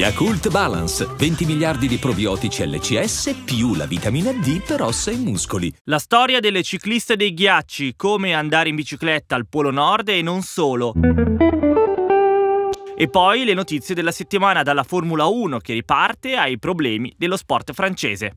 Yakult Balance, 20 miliardi di probiotici LCS più la vitamina D per ossa e muscoli. La storia delle cicliste dei ghiacci, come andare in bicicletta al Polo Nord e non solo. E poi le notizie della settimana dalla Formula 1 che riparte ai problemi dello sport francese.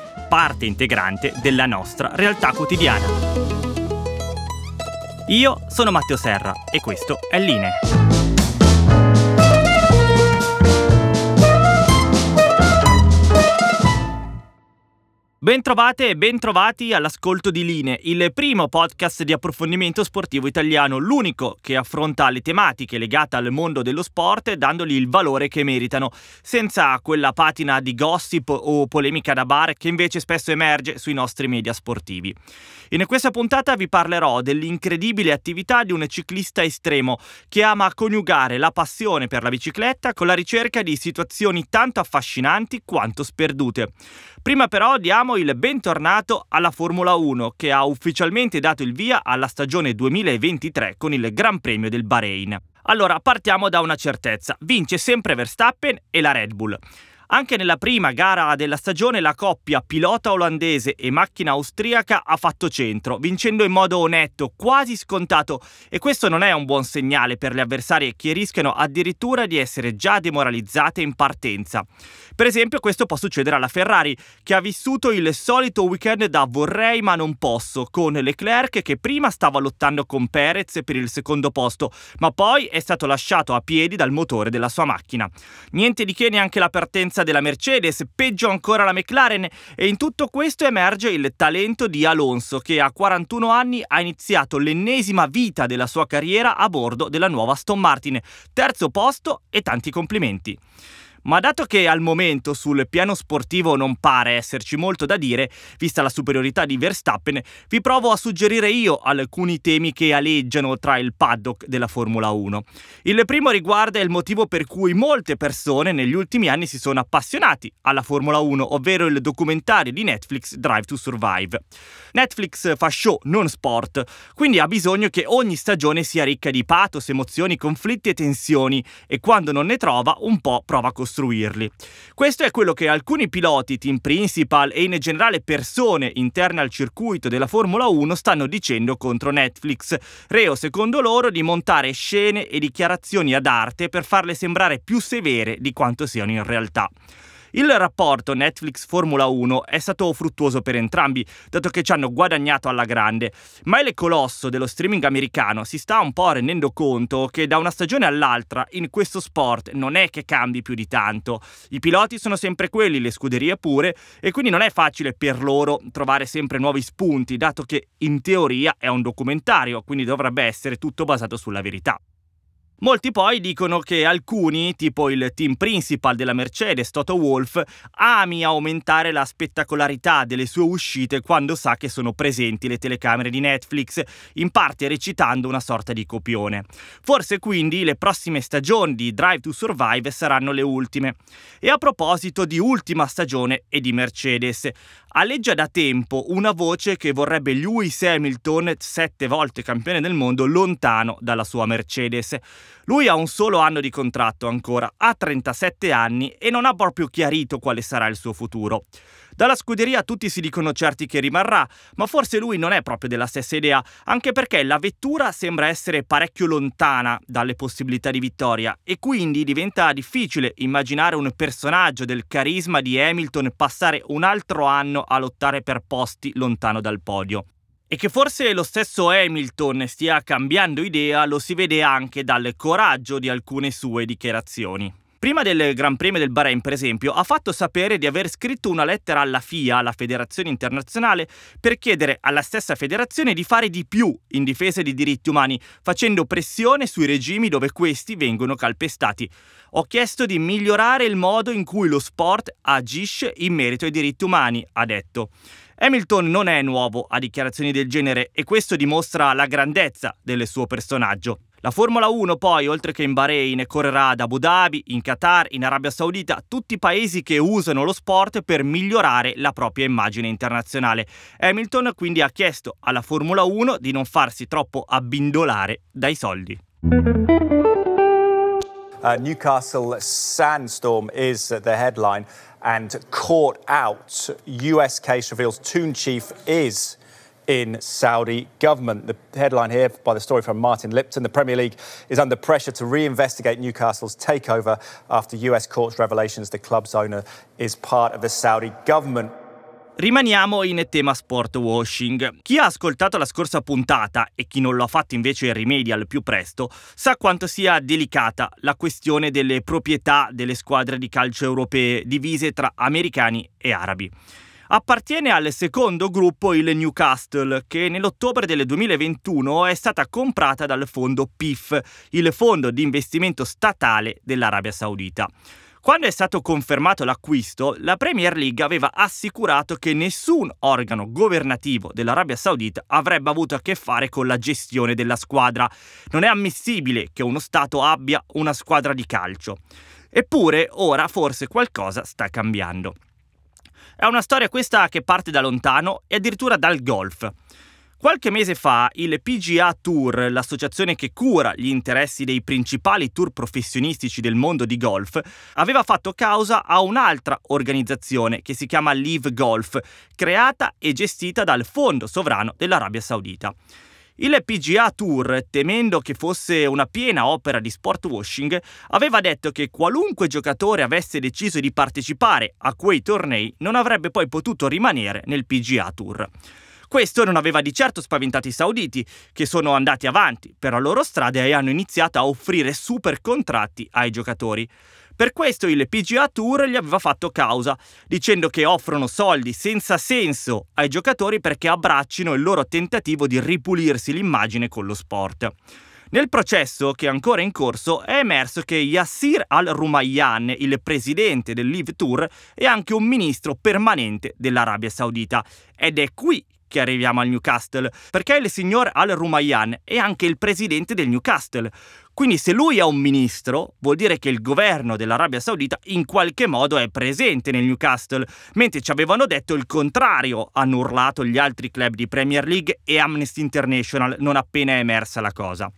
parte integrante della nostra realtà quotidiana. Io sono Matteo Serra e questo è Linee. Bentrovate e bentrovati all'ascolto di Line, il primo podcast di approfondimento sportivo italiano, l'unico che affronta le tematiche legate al mondo dello sport dandogli il valore che meritano, senza quella patina di gossip o polemica da bar che invece spesso emerge sui nostri media sportivi. In questa puntata vi parlerò dell'incredibile attività di un ciclista estremo che ama coniugare la passione per la bicicletta con la ricerca di situazioni tanto affascinanti quanto sperdute. Prima però diamo il bentornato alla Formula 1 che ha ufficialmente dato il via alla stagione 2023 con il Gran Premio del Bahrain. Allora partiamo da una certezza, vince sempre Verstappen e la Red Bull. Anche nella prima gara della stagione la coppia pilota olandese e macchina austriaca ha fatto centro, vincendo in modo onetto, quasi scontato, e questo non è un buon segnale per le avversarie che rischiano addirittura di essere già demoralizzate in partenza. Per esempio questo può succedere alla Ferrari, che ha vissuto il solito weekend da vorrei ma non posso, con Leclerc che prima stava lottando con Perez per il secondo posto, ma poi è stato lasciato a piedi dal motore della sua macchina. Niente di che neanche la partenza della Mercedes, peggio ancora la McLaren e in tutto questo emerge il talento di Alonso che a 41 anni ha iniziato l'ennesima vita della sua carriera a bordo della nuova Aston Martin, terzo posto e tanti complimenti. Ma dato che al momento sul piano sportivo non pare esserci molto da dire, vista la superiorità di Verstappen, vi provo a suggerire io alcuni temi che aleggiano tra il paddock della Formula 1. Il primo riguarda il motivo per cui molte persone negli ultimi anni si sono appassionati alla Formula 1, ovvero il documentario di Netflix Drive to Survive. Netflix fa show, non sport, quindi ha bisogno che ogni stagione sia ricca di pathos, emozioni, conflitti e tensioni e quando non ne trova un po' prova a costruirli. Questo è quello che alcuni piloti, team principal e in generale persone interne al circuito della Formula 1 stanno dicendo contro Netflix, reo secondo loro di montare scene e dichiarazioni ad arte per farle sembrare più severe di quanto siano in realtà. Il rapporto Netflix Formula 1 è stato fruttuoso per entrambi, dato che ci hanno guadagnato alla grande, ma il colosso dello streaming americano si sta un po' rendendo conto che da una stagione all'altra in questo sport non è che cambi più di tanto. I piloti sono sempre quelli, le scuderie pure, e quindi non è facile per loro trovare sempre nuovi spunti, dato che in teoria è un documentario, quindi dovrebbe essere tutto basato sulla verità. Molti poi dicono che alcuni, tipo il team principal della Mercedes, Toto Wolff, ami aumentare la spettacolarità delle sue uscite quando sa che sono presenti le telecamere di Netflix, in parte recitando una sorta di copione. Forse quindi le prossime stagioni di Drive to Survive saranno le ultime. E a proposito di ultima stagione e di Mercedes, Alleggia da tempo una voce che vorrebbe Lewis Hamilton, sette volte campione del mondo, lontano dalla sua Mercedes. Lui ha un solo anno di contratto ancora, ha 37 anni e non ha proprio chiarito quale sarà il suo futuro. Dalla scuderia tutti si dicono certi che rimarrà, ma forse lui non è proprio della stessa idea, anche perché la vettura sembra essere parecchio lontana dalle possibilità di vittoria e quindi diventa difficile immaginare un personaggio del carisma di Hamilton passare un altro anno a lottare per posti lontano dal podio. E che forse lo stesso Hamilton stia cambiando idea lo si vede anche dal coraggio di alcune sue dichiarazioni. Prima del Gran Premio del Bahrain, per esempio, ha fatto sapere di aver scritto una lettera alla FIA, la Federazione Internazionale, per chiedere alla stessa federazione di fare di più in difesa dei diritti umani, facendo pressione sui regimi dove questi vengono calpestati. Ho chiesto di migliorare il modo in cui lo sport agisce in merito ai diritti umani, ha detto. Hamilton non è nuovo a dichiarazioni del genere e questo dimostra la grandezza del suo personaggio. La Formula 1 poi, oltre che in Bahrain, correrà ad Abu Dhabi, in Qatar, in Arabia Saudita, tutti paesi che usano lo sport per migliorare la propria immagine internazionale. Hamilton quindi ha chiesto alla Formula 1 di non farsi troppo abbindolare dai soldi. Uh, Newcastle Sandstorm is the headline, and caught out. US case reveals Toon Chief is in Saudi government. The headline here by the story from Martin Lipton the Premier League is under pressure to reinvestigate Newcastle's takeover after US courts revelations the club's owner is part of the Saudi government. Rimaniamo in tema sport washing. Chi ha ascoltato la scorsa puntata e chi non lo ha fatto invece rimedia al più presto sa quanto sia delicata la questione delle proprietà delle squadre di calcio europee divise tra americani e arabi. Appartiene al secondo gruppo il Newcastle, che nell'ottobre del 2021 è stata comprata dal fondo PIF, il fondo di investimento statale dell'Arabia Saudita. Quando è stato confermato l'acquisto, la Premier League aveva assicurato che nessun organo governativo dell'Arabia Saudita avrebbe avuto a che fare con la gestione della squadra. Non è ammissibile che uno Stato abbia una squadra di calcio. Eppure ora forse qualcosa sta cambiando. È una storia questa che parte da lontano e addirittura dal golf. Qualche mese fa il PGA Tour, l'associazione che cura gli interessi dei principali tour professionistici del mondo di golf, aveva fatto causa a un'altra organizzazione che si chiama Live Golf, creata e gestita dal Fondo Sovrano dell'Arabia Saudita. Il PGA Tour, temendo che fosse una piena opera di sport washing, aveva detto che qualunque giocatore avesse deciso di partecipare a quei tornei non avrebbe poi potuto rimanere nel PGA Tour. Questo non aveva di certo spaventato i sauditi, che sono andati avanti per la loro strada e hanno iniziato a offrire super contratti ai giocatori. Per questo il PGA Tour gli aveva fatto causa, dicendo che offrono soldi senza senso ai giocatori perché abbraccino il loro tentativo di ripulirsi l'immagine con lo sport. Nel processo, che è ancora in corso, è emerso che Yassir al-Rumayyan, il presidente del Live Tour, è anche un ministro permanente dell'Arabia Saudita. Ed è qui che arriviamo al Newcastle, perché il signor Al-Rumayyan è anche il presidente del Newcastle. Quindi se lui è un ministro, vuol dire che il governo dell'Arabia Saudita in qualche modo è presente nel Newcastle, mentre ci avevano detto il contrario, hanno urlato gli altri club di Premier League e Amnesty International non appena è emersa la cosa.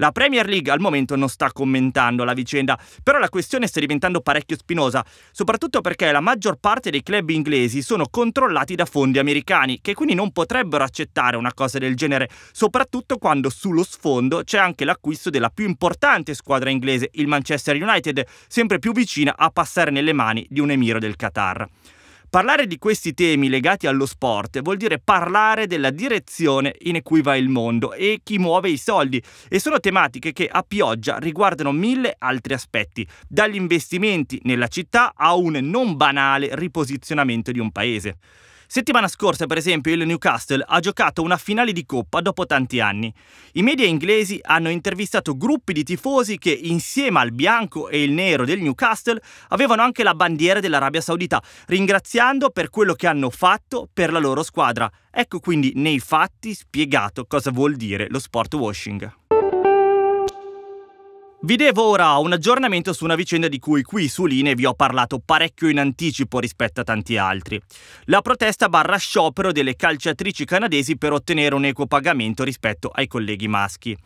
La Premier League al momento non sta commentando la vicenda, però la questione sta diventando parecchio spinosa, soprattutto perché la maggior parte dei club inglesi sono controllati da fondi americani, che quindi non potrebbero accettare una cosa del genere, soprattutto quando sullo sfondo c'è anche l'acquisto della più importante squadra inglese, il Manchester United, sempre più vicina a passare nelle mani di un emiro del Qatar. Parlare di questi temi legati allo sport vuol dire parlare della direzione in cui va il mondo e chi muove i soldi e sono tematiche che a pioggia riguardano mille altri aspetti, dagli investimenti nella città a un non banale riposizionamento di un paese. Settimana scorsa, per esempio, il Newcastle ha giocato una finale di coppa dopo tanti anni. I media inglesi hanno intervistato gruppi di tifosi che, insieme al bianco e il nero del Newcastle, avevano anche la bandiera dell'Arabia Saudita, ringraziando per quello che hanno fatto per la loro squadra. Ecco quindi nei fatti spiegato cosa vuol dire lo sport washing. Vi devo ora un aggiornamento su una vicenda di cui qui su Line vi ho parlato parecchio in anticipo rispetto a tanti altri. La protesta barra sciopero delle calciatrici canadesi per ottenere un equo pagamento rispetto ai colleghi maschi.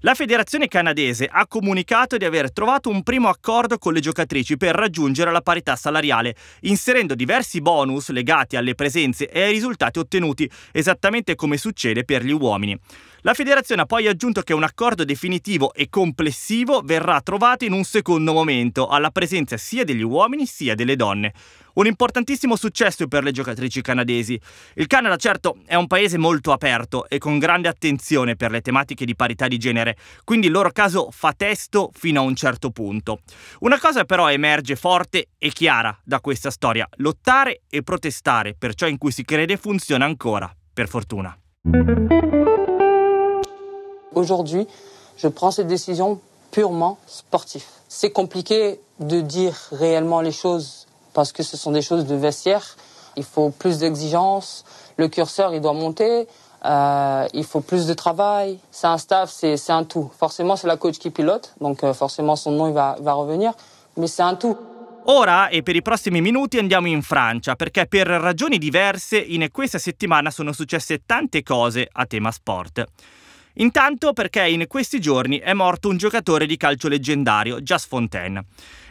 La federazione canadese ha comunicato di aver trovato un primo accordo con le giocatrici per raggiungere la parità salariale, inserendo diversi bonus legati alle presenze e ai risultati ottenuti, esattamente come succede per gli uomini. La federazione ha poi aggiunto che un accordo definitivo e complessivo verrà trovato in un secondo momento, alla presenza sia degli uomini sia delle donne. Un importantissimo successo per le giocatrici canadesi. Il Canada certo è un paese molto aperto e con grande attenzione per le tematiche di parità di genere, quindi il loro caso fa testo fino a un certo punto. Una cosa però emerge forte e chiara da questa storia, lottare e protestare per ciò in cui si crede funziona ancora, per fortuna. Aujourd'hui, je prends cette décision purement sportive. C'est compliqué de dire réellement les choses parce que ce sont des choses de vestiaire. Il faut plus d'exigences, le curseur il doit monter, euh, il faut plus de travail. C'est un staff, c'est un tout. Forcément, c'est la coach qui pilote, donc euh, forcément son nom il va, va revenir, mais c'est un tout. Ora e per i prossimi minuti andiamo in Francia perché per ragioni diverse in questa settimana sono successe tante cose a tema sport. Intanto perché in questi giorni è morto un giocatore di calcio leggendario, Jas Fontaine.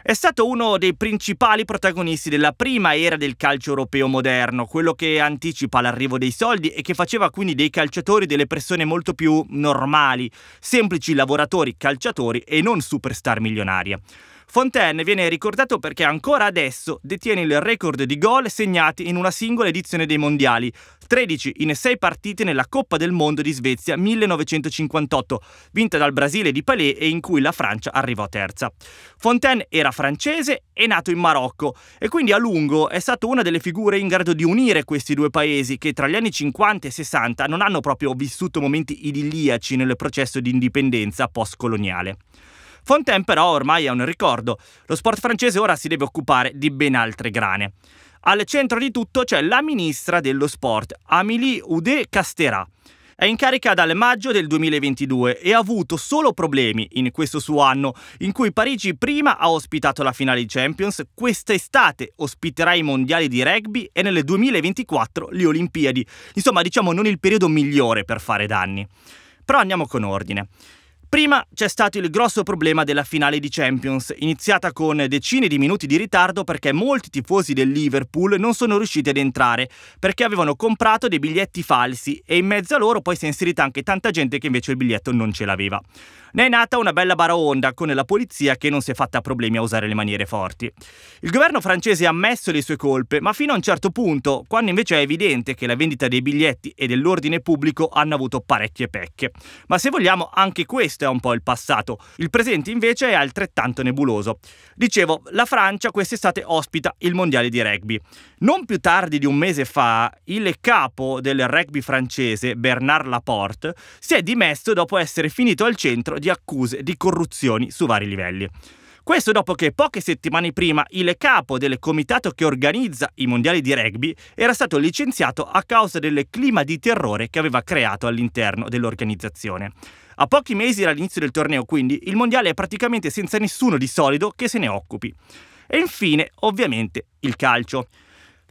È stato uno dei principali protagonisti della prima era del calcio europeo moderno, quello che anticipa l'arrivo dei soldi e che faceva quindi dei calciatori delle persone molto più normali, semplici lavoratori calciatori e non superstar milionarie. Fontaine viene ricordato perché ancora adesso detiene il record di gol segnati in una singola edizione dei mondiali, 13 in 6 partite nella Coppa del Mondo di Svezia 1958, vinta dal Brasile di Palais e in cui la Francia arrivò terza. Fontaine era francese e nato in Marocco e quindi a lungo è stato una delle figure in grado di unire questi due paesi che tra gli anni 50 e 60 non hanno proprio vissuto momenti idilliaci nel processo di indipendenza post-coloniale. Fontaine però ormai è un ricordo. Lo sport francese ora si deve occupare di ben altre grane. Al centro di tutto c'è la ministra dello sport, Amélie Oudé-Castéra. È in carica dal maggio del 2022 e ha avuto solo problemi in questo suo anno, in cui Parigi prima ha ospitato la finale di Champions, quest'estate ospiterà i mondiali di rugby e nel 2024 le Olimpiadi. Insomma, diciamo non il periodo migliore per fare danni. Però andiamo con ordine. Prima c'è stato il grosso problema della finale di Champions, iniziata con decine di minuti di ritardo perché molti tifosi del Liverpool non sono riusciti ad entrare perché avevano comprato dei biglietti falsi e in mezzo a loro poi si è inserita anche tanta gente che invece il biglietto non ce l'aveva. Ne è nata una bella baraonda con la polizia che non si è fatta problemi a usare le maniere forti. Il governo francese ha ammesso le sue colpe, ma fino a un certo punto, quando invece è evidente che la vendita dei biglietti e dell'ordine pubblico hanno avuto parecchie pecche. Ma se vogliamo, anche questo è un po' il passato. Il presente invece è altrettanto nebuloso. Dicevo, la Francia quest'estate ospita il mondiale di rugby. Non più tardi di un mese fa, il capo del rugby francese, Bernard Laporte, si è dimesso dopo essere finito al centro di accuse di corruzioni su vari livelli. Questo dopo che poche settimane prima il capo del comitato che organizza i mondiali di rugby era stato licenziato a causa del clima di terrore che aveva creato all'interno dell'organizzazione. A pochi mesi dall'inizio del torneo, quindi, il mondiale è praticamente senza nessuno di solido che se ne occupi. E infine, ovviamente, il calcio.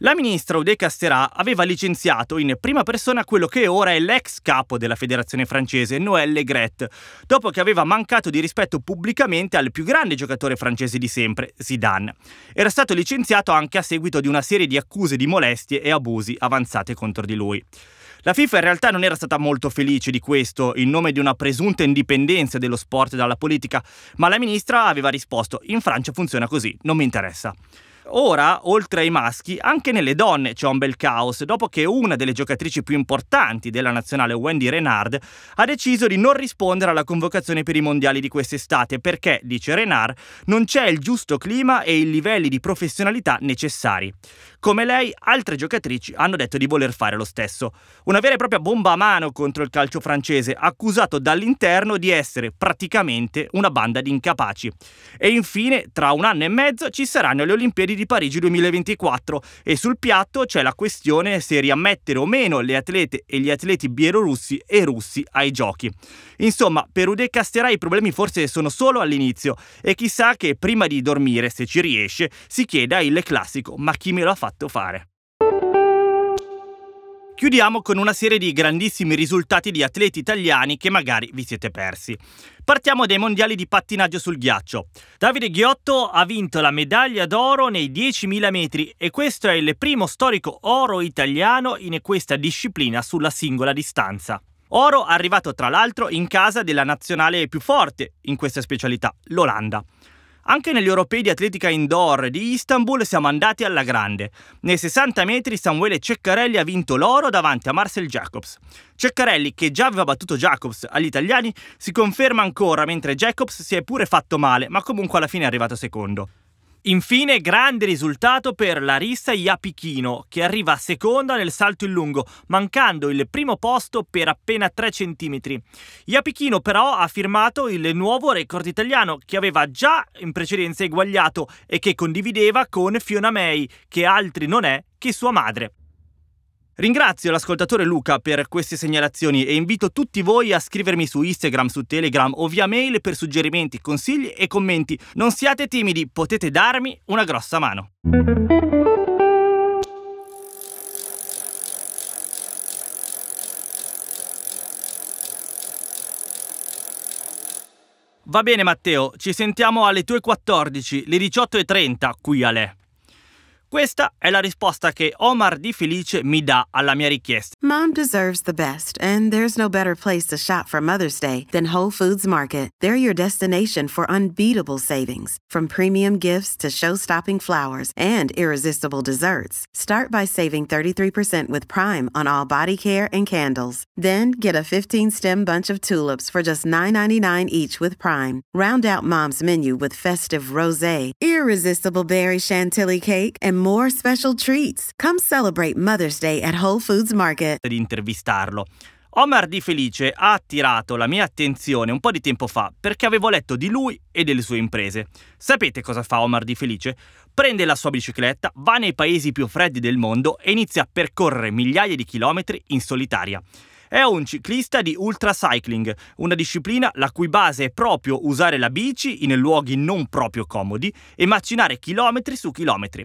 La ministra Ude Casterà aveva licenziato in prima persona quello che ora è l'ex capo della federazione francese, Noël Legret, dopo che aveva mancato di rispetto pubblicamente al più grande giocatore francese di sempre, Zidane. Era stato licenziato anche a seguito di una serie di accuse di molestie e abusi avanzate contro di lui. La FIFA in realtà non era stata molto felice di questo in nome di una presunta indipendenza dello sport dalla politica, ma la ministra aveva risposto: in Francia funziona così, non mi interessa. Ora, oltre ai maschi, anche nelle donne c'è un bel caos, dopo che una delle giocatrici più importanti della nazionale, Wendy Renard, ha deciso di non rispondere alla convocazione per i mondiali di quest'estate perché, dice Renard, non c'è il giusto clima e i livelli di professionalità necessari. Come lei, altre giocatrici hanno detto di voler fare lo stesso. Una vera e propria bomba a mano contro il calcio francese, accusato dall'interno di essere praticamente una banda di incapaci. E infine, tra un anno e mezzo ci saranno le Olimpiadi di Parigi 2024 e sul piatto c'è la questione se riammettere o meno le atlete e gli atleti bielorussi e russi ai giochi. Insomma, per Ude Casterà i problemi forse sono solo all'inizio e chissà che prima di dormire, se ci riesce, si chieda il classico ma chi me lo ha fatto fatto fare. Chiudiamo con una serie di grandissimi risultati di atleti italiani che magari vi siete persi. Partiamo dai mondiali di pattinaggio sul ghiaccio. Davide Ghiotto ha vinto la medaglia d'oro nei 10.000 metri e questo è il primo storico oro italiano in questa disciplina sulla singola distanza. Oro arrivato tra l'altro in casa della nazionale più forte in questa specialità, l'Olanda. Anche negli europei di atletica indoor di Istanbul siamo andati alla grande. Nei 60 metri Samuele Ceccarelli ha vinto l'oro davanti a Marcel Jacobs. Ceccarelli, che già aveva battuto Jacobs agli italiani, si conferma ancora mentre Jacobs si è pure fatto male, ma comunque alla fine è arrivato secondo. Infine, grande risultato per Larissa Iapichino, che arriva seconda nel salto in lungo, mancando il primo posto per appena 3 cm. Iapichino però ha firmato il nuovo record italiano che aveva già in precedenza eguagliato e che condivideva con Fiona May, che altri non è che sua madre. Ringrazio l'ascoltatore Luca per queste segnalazioni e invito tutti voi a scrivermi su Instagram, su Telegram o via mail per suggerimenti, consigli e commenti. Non siate timidi, potete darmi una grossa mano. Va bene Matteo, ci sentiamo alle tue 14, le 18.30 qui a Le. Questa è la risposta che Omar Di Felice mi dà alla mia richiesta. Mom deserves the best, and there's no better place to shop for Mother's Day than Whole Foods Market. They're your destination for unbeatable savings, from premium gifts to show-stopping flowers and irresistible desserts. Start by saving 33% with Prime on all body care and candles. Then get a 15-stem bunch of tulips for just $9.99 each with Prime. Round out Mom's menu with festive rosé, irresistible berry chantilly cake, and more special treats. Come celebrate Mother's Day at Whole Foods Market. di intervistarlo. Omar Di Felice ha attirato la mia attenzione un po' di tempo fa perché avevo letto di lui e delle sue imprese. Sapete cosa fa Omar Di Felice? Prende la sua bicicletta, va nei paesi più freddi del mondo e inizia a percorrere migliaia di chilometri in solitaria. È un ciclista di ultracycling, una disciplina la cui base è proprio usare la bici in luoghi non proprio comodi e macinare chilometri su chilometri.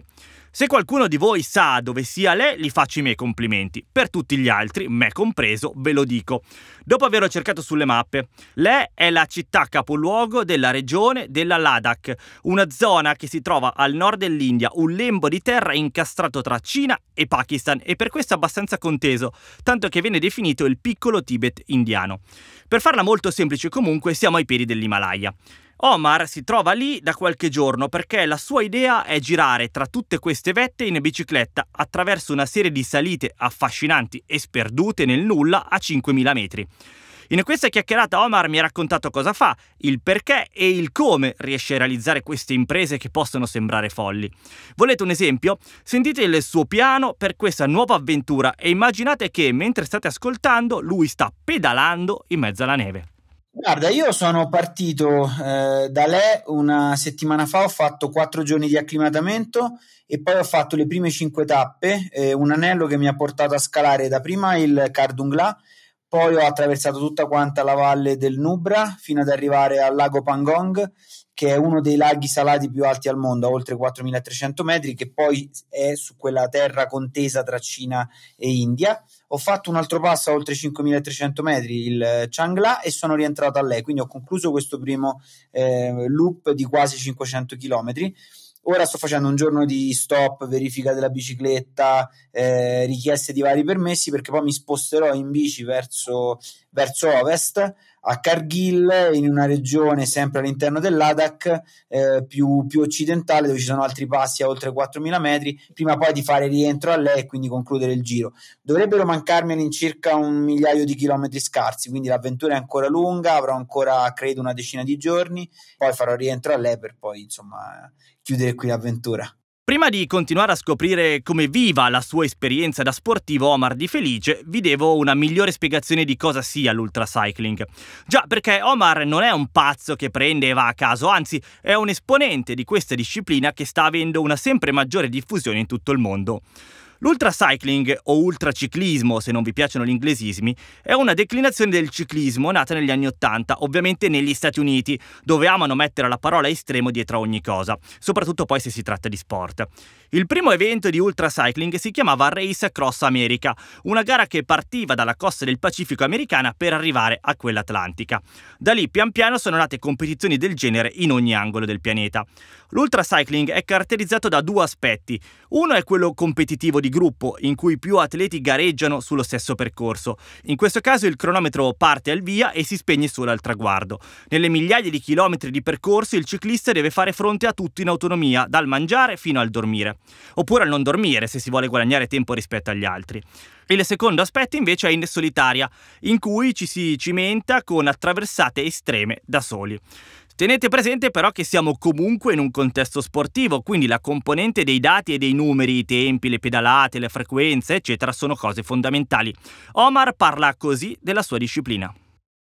Se qualcuno di voi sa dove sia lei, gli faccio i miei complimenti. Per tutti gli altri, me compreso, ve lo dico. Dopo averlo cercato sulle mappe, lei è la città capoluogo della regione della Ladakh, una zona che si trova al nord dell'India, un lembo di terra incastrato tra Cina e Pakistan e per questo abbastanza conteso, tanto che viene definito il piccolo Tibet indiano. Per farla molto semplice comunque, siamo ai piedi dell'Himalaya. Omar si trova lì da qualche giorno perché la sua idea è girare tra tutte queste vette in bicicletta attraverso una serie di salite affascinanti e sperdute nel nulla a 5.000 metri. In questa chiacchierata Omar mi ha raccontato cosa fa, il perché e il come riesce a realizzare queste imprese che possono sembrare folli. Volete un esempio? Sentite il suo piano per questa nuova avventura e immaginate che mentre state ascoltando lui sta pedalando in mezzo alla neve. Guarda, io sono partito eh, da lei una settimana fa, ho fatto quattro giorni di acclimatamento e poi ho fatto le prime cinque tappe, eh, un anello che mi ha portato a scalare da prima il Cardungla, poi ho attraversato tutta quanta la valle del Nubra fino ad arrivare al lago Pangong, che è uno dei laghi salati più alti al mondo, a oltre 4300 metri, che poi è su quella terra contesa tra Cina e India ho fatto un altro passo a oltre 5300 metri, il Changla, e sono rientrato a lei. Quindi ho concluso questo primo eh, loop di quasi 500 km. Ora sto facendo un giorno di stop, verifica della bicicletta, eh, richieste di vari permessi perché poi mi sposterò in bici verso, verso ovest a Cargill, in una regione sempre all'interno dell'Adak, eh, più, più, occidentale, dove ci sono altri passi a oltre 4.000 metri, prima poi di fare rientro a lei e quindi concludere il giro. Dovrebbero mancarmi all'incirca un migliaio di chilometri scarsi, quindi l'avventura è ancora lunga, avrò ancora, credo, una decina di giorni, poi farò rientro a lei per poi, insomma, chiudere qui l'avventura. Prima di continuare a scoprire come viva la sua esperienza da sportivo Omar Di Felice, vi devo una migliore spiegazione di cosa sia l'ultracycling. Già, perché Omar non è un pazzo che prende e va a caso, anzi è un esponente di questa disciplina che sta avendo una sempre maggiore diffusione in tutto il mondo. L'ultracycling o ultraciclismo, se non vi piacciono gli inglesismi, è una declinazione del ciclismo nata negli anni Ottanta, ovviamente negli Stati Uniti, dove amano mettere la parola estremo dietro a ogni cosa, soprattutto poi se si tratta di sport. Il primo evento di ultracycling si chiamava Race Across America, una gara che partiva dalla costa del Pacifico americana per arrivare a quella atlantica. Da lì pian piano sono nate competizioni del genere in ogni angolo del pianeta. L'ultracycling è caratterizzato da due aspetti. Uno è quello competitivo di di gruppo in cui più atleti gareggiano sullo stesso percorso. In questo caso il cronometro parte al via e si spegne solo al traguardo. Nelle migliaia di chilometri di percorso il ciclista deve fare fronte a tutto in autonomia, dal mangiare fino al dormire. Oppure al non dormire se si vuole guadagnare tempo rispetto agli altri. Il secondo aspetto invece è in solitaria, in cui ci si cimenta con attraversate estreme da soli. Tenete presente però che siamo comunque in un contesto sportivo, quindi la componente dei dati e dei numeri, i tempi, le pedalate, le frequenze, eccetera, sono cose fondamentali. Omar parla così della sua disciplina.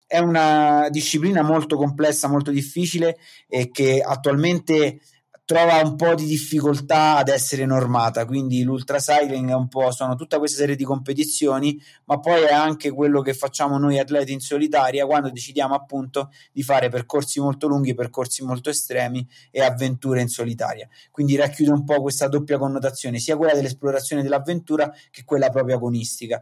È una disciplina molto complessa, molto difficile e che attualmente trova un po' di difficoltà ad essere normata, quindi l'ultra cycling è un po' sono tutta questa serie di competizioni, ma poi è anche quello che facciamo noi atleti in solitaria quando decidiamo appunto di fare percorsi molto lunghi, percorsi molto estremi e avventure in solitaria. Quindi racchiude un po' questa doppia connotazione, sia quella dell'esplorazione dell'avventura che quella proprio agonistica.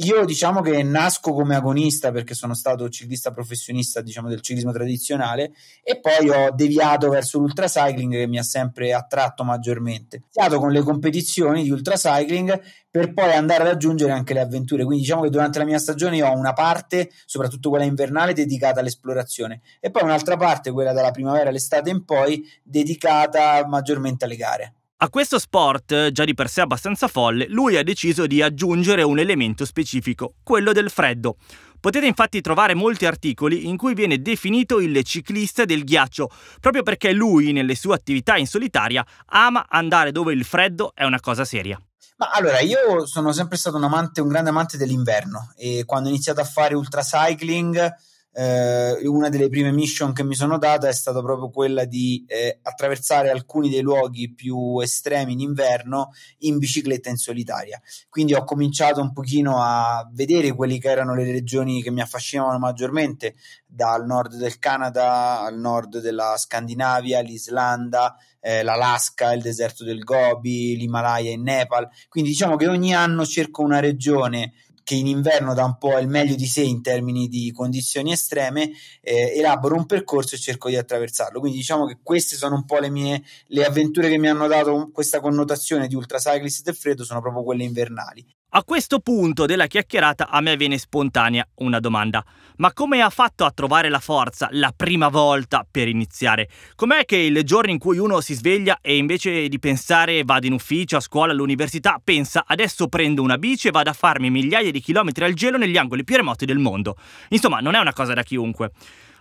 Io diciamo che nasco come agonista perché sono stato ciclista professionista diciamo, del ciclismo tradizionale e poi ho deviato verso l'ultracycling che mi ha sempre attratto maggiormente. Ho iniziato con le competizioni di ultracycling per poi andare ad aggiungere anche le avventure. Quindi diciamo che durante la mia stagione ho una parte, soprattutto quella invernale, dedicata all'esplorazione e poi un'altra parte, quella dalla primavera all'estate in poi, dedicata maggiormente alle gare. A questo sport, già di per sé abbastanza folle, lui ha deciso di aggiungere un elemento specifico, quello del freddo. Potete infatti trovare molti articoli in cui viene definito il ciclista del ghiaccio, proprio perché lui, nelle sue attività in solitaria, ama andare dove il freddo è una cosa seria. Ma allora, io sono sempre stato un amante, un grande amante dell'inverno e quando ho iniziato a fare ultracycling eh, una delle prime mission che mi sono data è stata proprio quella di eh, attraversare alcuni dei luoghi più estremi in inverno in bicicletta in solitaria. Quindi ho cominciato un pochino a vedere quelle che erano le regioni che mi affascinavano maggiormente, dal nord del Canada al nord della Scandinavia, l'Islanda, eh, l'Alaska, il deserto del Gobi, l'Himalaya in Nepal. Quindi diciamo che ogni anno cerco una regione che in inverno dà un po' il meglio di sé in termini di condizioni estreme, eh, elaboro un percorso e cerco di attraversarlo. Quindi diciamo che queste sono un po' le mie le avventure che mi hanno dato questa connotazione di ultracyclist del freddo, sono proprio quelle invernali. A questo punto della chiacchierata a me viene spontanea una domanda. Ma come ha fatto a trovare la forza la prima volta per iniziare? Com'è che il giorno in cui uno si sveglia e invece di pensare vado in ufficio, a scuola, all'università, pensa adesso prendo una bici e vado a farmi migliaia di chilometri al gelo negli angoli più remoti del mondo? Insomma, non è una cosa da chiunque.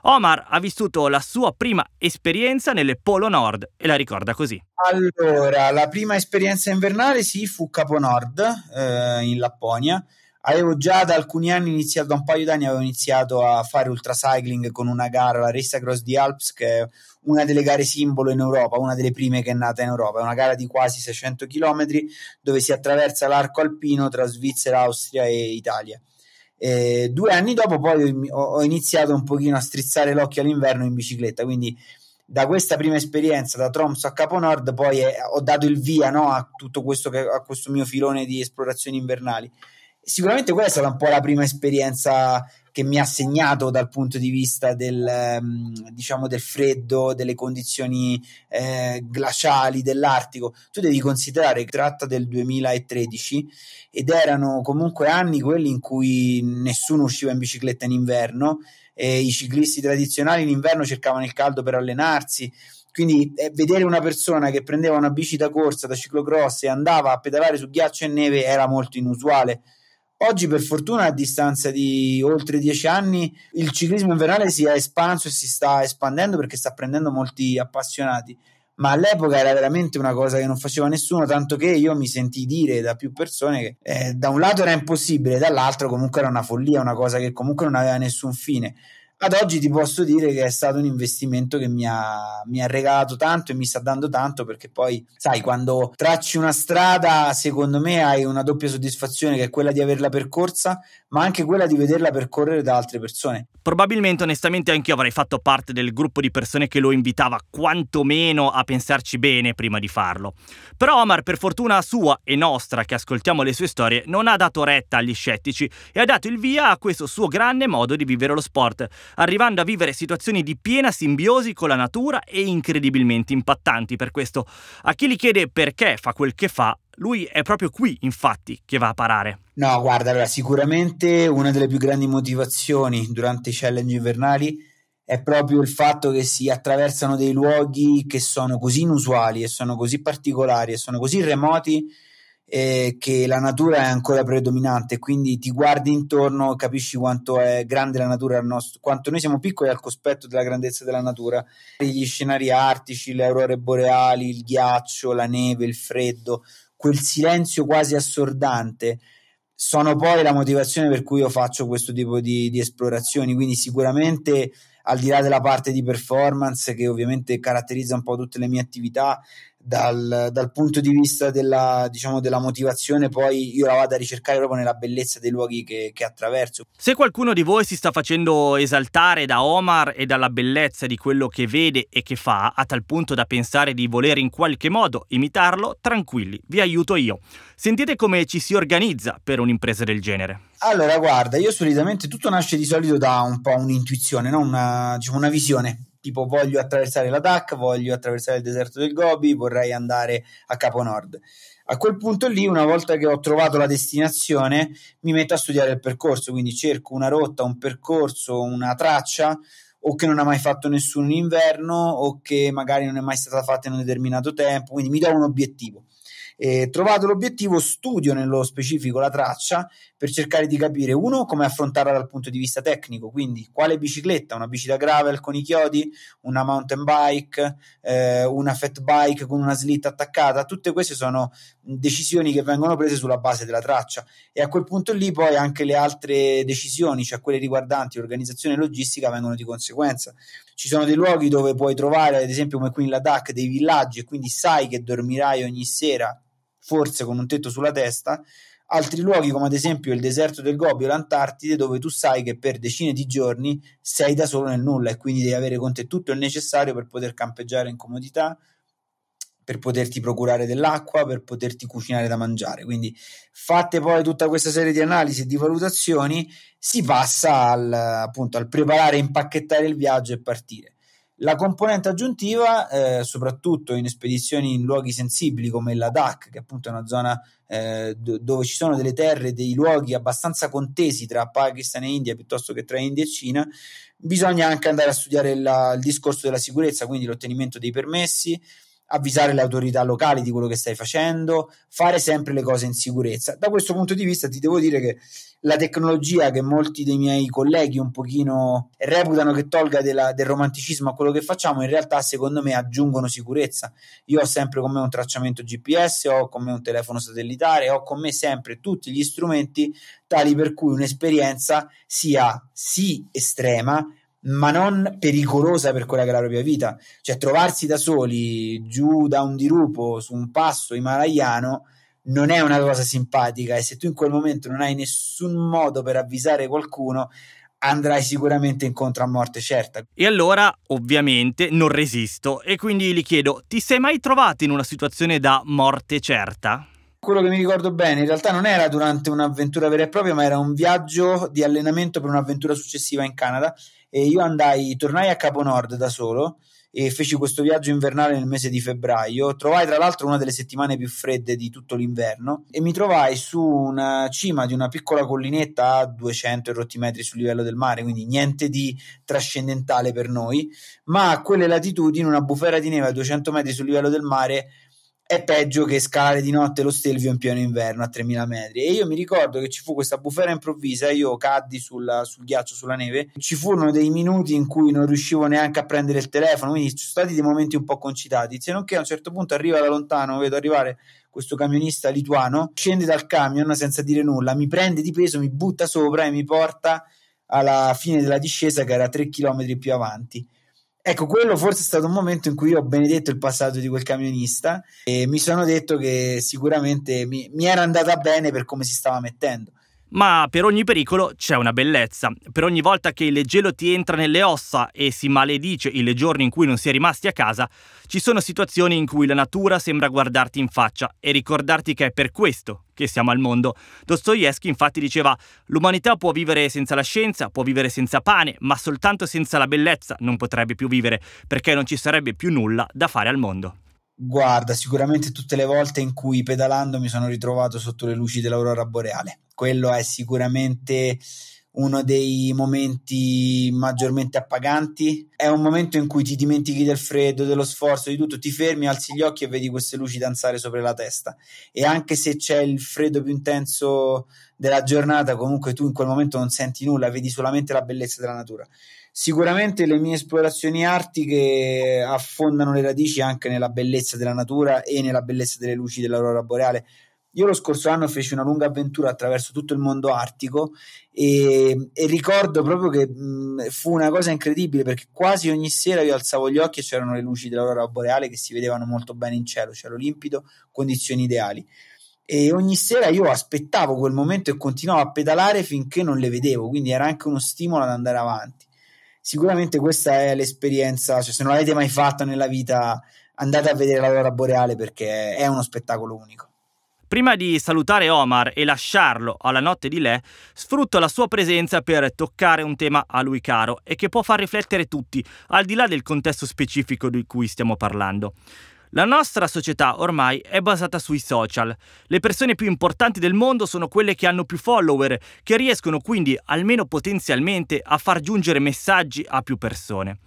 Omar ha vissuto la sua prima esperienza nelle Polo Nord e la ricorda così. Allora, la prima esperienza invernale sì, fu Capo Nord eh, in Lapponia. Avevo già da alcuni anni iniziato, da un paio d'anni avevo iniziato a fare ultracycling con una gara, la Race Across the Alps, che è una delle gare simbolo in Europa, una delle prime che è nata in Europa. È una gara di quasi 600 km dove si attraversa l'arco alpino tra Svizzera, Austria e Italia. Eh, due anni dopo poi ho iniziato un pochino a strizzare l'occhio all'inverno in bicicletta, quindi da questa prima esperienza da Tromso a Capo Nord poi è, ho dato il via no, a tutto questo, che, a questo mio filone di esplorazioni invernali. Sicuramente quella è stata un po' la prima esperienza che mi ha segnato dal punto di vista del, ehm, diciamo del freddo, delle condizioni eh, glaciali dell'Artico. Tu devi considerare che tratta del 2013 ed erano comunque anni quelli in cui nessuno usciva in bicicletta in inverno e i ciclisti tradizionali in inverno cercavano il caldo per allenarsi. Quindi eh, vedere una persona che prendeva una bici da corsa, da ciclocross e andava a pedalare su ghiaccio e neve era molto inusuale Oggi, per fortuna, a distanza di oltre dieci anni, il ciclismo invernale si è espanso e si sta espandendo perché sta prendendo molti appassionati. Ma all'epoca era veramente una cosa che non faceva nessuno, tanto che io mi sentii dire da più persone che eh, da un lato era impossibile, dall'altro comunque era una follia, una cosa che comunque non aveva nessun fine ad oggi ti posso dire che è stato un investimento che mi ha, mi ha, regalato tanto e mi sta dando tanto perché poi, sai, quando tracci una strada, secondo me hai una doppia soddisfazione che è quella di averla percorsa, ma anche quella di vederla percorrere da altre persone. Probabilmente, onestamente, anche io avrei fatto parte del gruppo di persone che lo invitava quantomeno a pensarci bene prima di farlo. Però Omar, per fortuna sua e nostra, che ascoltiamo le sue storie, non ha dato retta agli scettici e ha dato il via a questo suo grande modo di vivere lo sport arrivando a vivere situazioni di piena simbiosi con la natura e incredibilmente impattanti per questo. A chi gli chiede perché fa quel che fa, Lui è proprio qui, infatti, che va a parare. No, guarda, allora, sicuramente una delle più grandi motivazioni durante i challenge invernali è proprio il fatto che si attraversano dei luoghi che sono così inusuali e sono così particolari e sono così remoti eh, che la natura è ancora predominante, quindi ti guardi intorno, capisci quanto è grande la natura, nostro, quanto noi siamo piccoli al cospetto della grandezza della natura. Gli scenari artici, le aurore boreali, il ghiaccio, la neve, il freddo, quel silenzio quasi assordante. Sono poi la motivazione per cui io faccio questo tipo di, di esplorazioni, quindi sicuramente al di là della parte di performance che ovviamente caratterizza un po' tutte le mie attività, dal, dal, punto di vista della, diciamo, della, motivazione, poi io la vado a ricercare proprio nella bellezza dei luoghi che, che, attraverso. Se qualcuno di voi si sta facendo esaltare da Omar e dalla bellezza di quello che vede e che fa, a tal punto da pensare di voler in qualche modo imitarlo, tranquilli, vi aiuto io. Sentite come ci si organizza per un'impresa del genere. Allora, guarda, io solitamente tutto nasce di solito da un po' un'intuizione, no? una, diciamo, una visione tipo voglio attraversare la DAC, voglio attraversare il deserto del Gobi, vorrei andare a Capo Nord. A quel punto lì, una volta che ho trovato la destinazione, mi metto a studiare il percorso, quindi cerco una rotta, un percorso, una traccia o che non ha mai fatto nessuno in inverno o che magari non è mai stata fatta in un determinato tempo, quindi mi do un obiettivo. E trovato l'obiettivo, studio nello specifico la traccia per cercare di capire, uno, come affrontarla dal punto di vista tecnico, quindi quale bicicletta, una bici da gravel con i chiodi, una mountain bike, eh, una fat bike con una slitta attaccata, tutte queste sono decisioni che vengono prese sulla base della traccia e a quel punto lì poi anche le altre decisioni, cioè quelle riguardanti l'organizzazione logistica, vengono di conseguenza. Ci sono dei luoghi dove puoi trovare, ad esempio come qui in Ladakh, dei villaggi e quindi sai che dormirai ogni sera forse con un tetto sulla testa, altri luoghi come ad esempio il deserto del Gobi o l'Antartide dove tu sai che per decine di giorni sei da solo nel nulla e quindi devi avere con te tutto il necessario per poter campeggiare in comodità, per poterti procurare dell'acqua, per poterti cucinare da mangiare. Quindi fatte poi tutta questa serie di analisi e di valutazioni si passa al, appunto, al preparare impacchettare il viaggio e partire. La componente aggiuntiva, eh, soprattutto in spedizioni in luoghi sensibili come la DAC, che appunto è una zona eh, dove ci sono delle terre, dei luoghi abbastanza contesi tra Pakistan e India piuttosto che tra India e Cina, bisogna anche andare a studiare la, il discorso della sicurezza, quindi l'ottenimento dei permessi, avvisare le autorità locali di quello che stai facendo, fare sempre le cose in sicurezza. Da questo punto di vista ti devo dire che la tecnologia che molti dei miei colleghi un pochino reputano che tolga della, del romanticismo a quello che facciamo, in realtà secondo me aggiungono sicurezza. Io ho sempre con me un tracciamento GPS, ho con me un telefono satellitare, ho con me sempre tutti gli strumenti tali per cui un'esperienza sia sì estrema, ma non pericolosa per quella che è la propria vita. Cioè, trovarsi da soli giù da un dirupo su un passo himalayano non è una cosa simpatica e se tu in quel momento non hai nessun modo per avvisare qualcuno andrai sicuramente incontro a morte certa. E allora, ovviamente, non resisto e quindi gli chiedo, ti sei mai trovato in una situazione da morte certa? Quello che mi ricordo bene, in realtà non era durante un'avventura vera e propria, ma era un viaggio di allenamento per un'avventura successiva in Canada e io andai, tornai a Capo Nord da solo e feci questo viaggio invernale nel mese di febbraio. Trovai tra l'altro una delle settimane più fredde di tutto l'inverno e mi trovai su una cima di una piccola collinetta a 200 rotti metri sul livello del mare, quindi niente di trascendentale per noi, ma a quelle latitudini una bufera di neve a 200 metri sul livello del mare è peggio che scalare di notte lo Stelvio in pieno inverno a 3000 metri. E io mi ricordo che ci fu questa bufera improvvisa, io caddi sulla, sul ghiaccio, sulla neve, ci furono dei minuti in cui non riuscivo neanche a prendere il telefono, quindi ci sono stati dei momenti un po' concitati, se non che a un certo punto arriva da lontano, vedo arrivare questo camionista lituano, scende dal camion senza dire nulla, mi prende di peso, mi butta sopra e mi porta alla fine della discesa che era 3 km più avanti Ecco, quello forse è stato un momento in cui ho benedetto il passaggio di quel camionista e mi sono detto che sicuramente mi, mi era andata bene per come si stava mettendo. Ma per ogni pericolo c'è una bellezza. Per ogni volta che il gelo ti entra nelle ossa e si maledice i giorni in cui non si è rimasti a casa, ci sono situazioni in cui la natura sembra guardarti in faccia e ricordarti che è per questo che siamo al mondo. Dostoevsky infatti diceva l'umanità può vivere senza la scienza, può vivere senza pane, ma soltanto senza la bellezza non potrebbe più vivere, perché non ci sarebbe più nulla da fare al mondo. Guarda, sicuramente tutte le volte in cui pedalando mi sono ritrovato sotto le luci dell'aurora boreale. Quello è sicuramente uno dei momenti maggiormente appaganti. È un momento in cui ti dimentichi del freddo, dello sforzo, di tutto, ti fermi, alzi gli occhi e vedi queste luci danzare sopra la testa. E anche se c'è il freddo più intenso della giornata, comunque tu in quel momento non senti nulla, vedi solamente la bellezza della natura. Sicuramente le mie esplorazioni artiche affondano le radici anche nella bellezza della natura e nella bellezza delle luci dell'aurora boreale. Io lo scorso anno feci una lunga avventura attraverso tutto il mondo artico e, e ricordo proprio che mh, fu una cosa incredibile perché quasi ogni sera io alzavo gli occhi e c'erano le luci dell'aurora boreale che si vedevano molto bene in cielo, cielo limpido, condizioni ideali e ogni sera io aspettavo quel momento e continuavo a pedalare finché non le vedevo, quindi era anche uno stimolo ad andare avanti sicuramente questa è l'esperienza, cioè se non l'avete mai fatta nella vita andate a vedere l'aurora boreale perché è uno spettacolo unico. Prima di salutare Omar e lasciarlo alla notte di lei, sfrutto la sua presenza per toccare un tema a lui caro e che può far riflettere tutti, al di là del contesto specifico di cui stiamo parlando. La nostra società ormai è basata sui social. Le persone più importanti del mondo sono quelle che hanno più follower, che riescono quindi, almeno potenzialmente, a far giungere messaggi a più persone.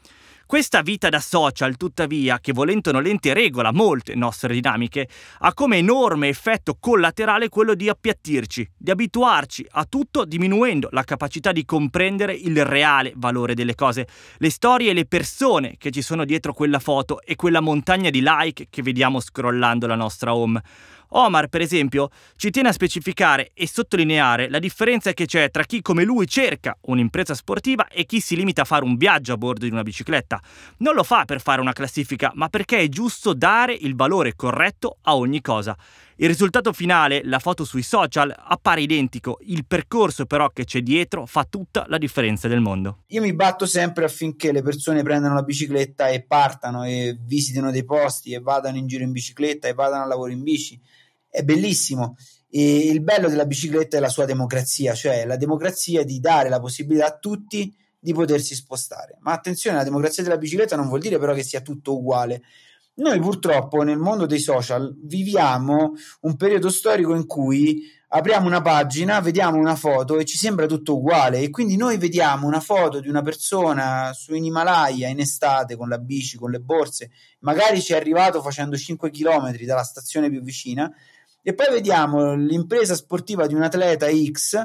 Questa vita da social, tuttavia, che volente nolente regola molte nostre dinamiche, ha come enorme effetto collaterale quello di appiattirci, di abituarci a tutto diminuendo la capacità di comprendere il reale valore delle cose, le storie e le persone che ci sono dietro quella foto e quella montagna di like che vediamo scrollando la nostra home. Omar, per esempio, ci tiene a specificare e sottolineare la differenza che c'è tra chi come lui cerca un'impresa sportiva e chi si limita a fare un viaggio a bordo di una bicicletta. Non lo fa per fare una classifica, ma perché è giusto dare il valore corretto a ogni cosa. Il risultato finale, la foto sui social, appare identico, il percorso però che c'è dietro fa tutta la differenza del mondo. Io mi batto sempre affinché le persone prendano la bicicletta e partano e visitino dei posti e vadano in giro in bicicletta e vadano a lavoro in bici è bellissimo. E il bello della bicicletta è la sua democrazia, cioè la democrazia di dare la possibilità a tutti di potersi spostare. Ma attenzione, la democrazia della bicicletta non vuol dire però che sia tutto uguale. Noi purtroppo nel mondo dei social viviamo un periodo storico in cui apriamo una pagina, vediamo una foto e ci sembra tutto uguale. E quindi noi vediamo una foto di una persona su in Himalaya in estate con la bici, con le borse, magari ci è arrivato facendo 5 km dalla stazione più vicina. E poi vediamo l'impresa sportiva di un atleta X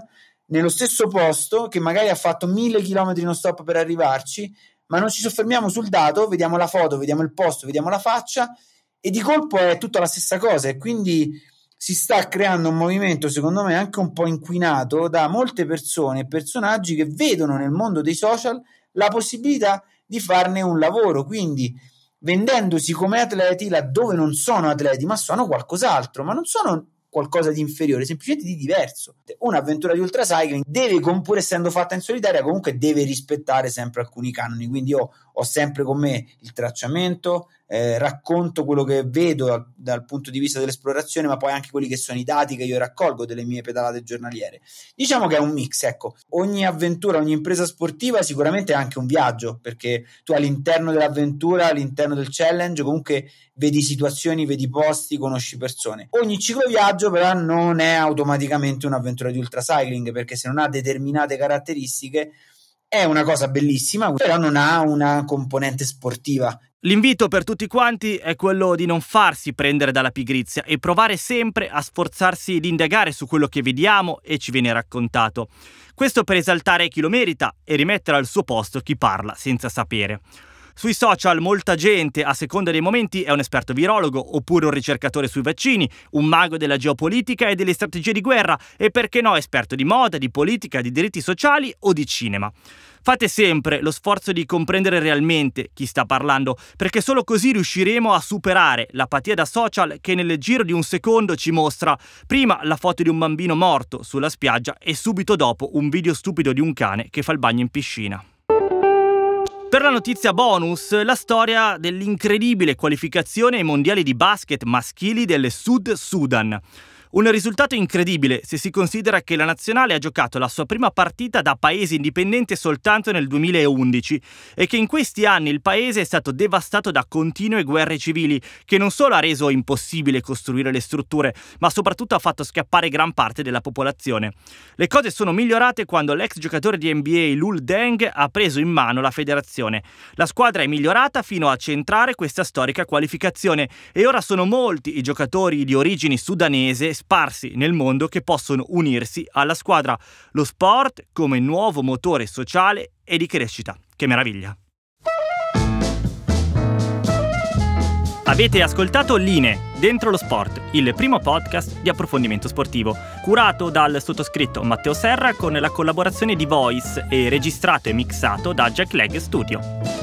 nello stesso posto che magari ha fatto mille chilometri non stop per arrivarci, ma non ci soffermiamo sul dato, vediamo la foto, vediamo il posto, vediamo la faccia. E di colpo è tutta la stessa cosa e quindi si sta creando un movimento secondo me anche un po' inquinato da molte persone e personaggi che vedono nel mondo dei social la possibilità di farne un lavoro, quindi vendendosi come atleti laddove non sono atleti, ma sono qualcos'altro, ma non sono qualcosa di inferiore, semplicemente di diverso. Un'avventura di ultracycling deve, pur essendo fatta in solitaria, comunque deve rispettare sempre alcuni canoni. Quindi io ho sempre con me il tracciamento, eh, racconto quello che vedo dal, dal, punto di vista dell'esplorazione, ma poi anche quelli che sono i dati che io raccolgo delle mie pedalate giornaliere. Diciamo che è un mix, ecco. Ogni avventura, ogni impresa sportiva sicuramente è anche un viaggio, perché tu all'interno dell'avventura, all'interno del challenge, comunque vedi situazioni, vedi posti, conosci persone. Ogni cicloviaggio però non è automaticamente un'avventura di ultracycling, perché se non ha determinate caratteristiche è una cosa bellissima, però non ha una componente sportiva. L'invito per tutti quanti è quello di non farsi prendere dalla pigrizia e provare sempre a sforzarsi di indagare su quello che vediamo e ci viene raccontato. Questo per esaltare chi lo merita e rimettere al suo posto chi parla senza sapere. Sui social molta gente, a seconda dei momenti, è un esperto virologo, oppure un ricercatore sui vaccini, un mago della geopolitica e delle strategie di guerra e perché no esperto di moda, di politica, di diritti sociali o di cinema. Fate sempre lo sforzo di comprendere realmente chi sta parlando, perché solo così riusciremo a superare l'apatia da social che nel giro di un secondo ci mostra prima la foto di un bambino morto sulla spiaggia e subito dopo un video stupido di un cane che fa il bagno in piscina. Per la notizia bonus, la storia dell'incredibile qualificazione ai mondiali di basket maschili del Sud Sudan. Un risultato incredibile se si considera che la nazionale ha giocato la sua prima partita da paese indipendente soltanto nel 2011 e che in questi anni il paese è stato devastato da continue guerre civili che non solo ha reso impossibile costruire le strutture, ma soprattutto ha fatto scappare gran parte della popolazione. Le cose sono migliorate quando l'ex giocatore di NBA Lul Deng ha preso in mano la federazione. La squadra è migliorata fino a centrare questa storica qualificazione e ora sono molti i giocatori di origini sudanese sparsi nel mondo che possono unirsi alla squadra. Lo sport come nuovo motore sociale e di crescita. Che meraviglia! Avete ascoltato Line, Dentro lo Sport, il primo podcast di approfondimento sportivo, curato dal sottoscritto Matteo Serra con la collaborazione di Voice e registrato e mixato da Jack Leg Studio.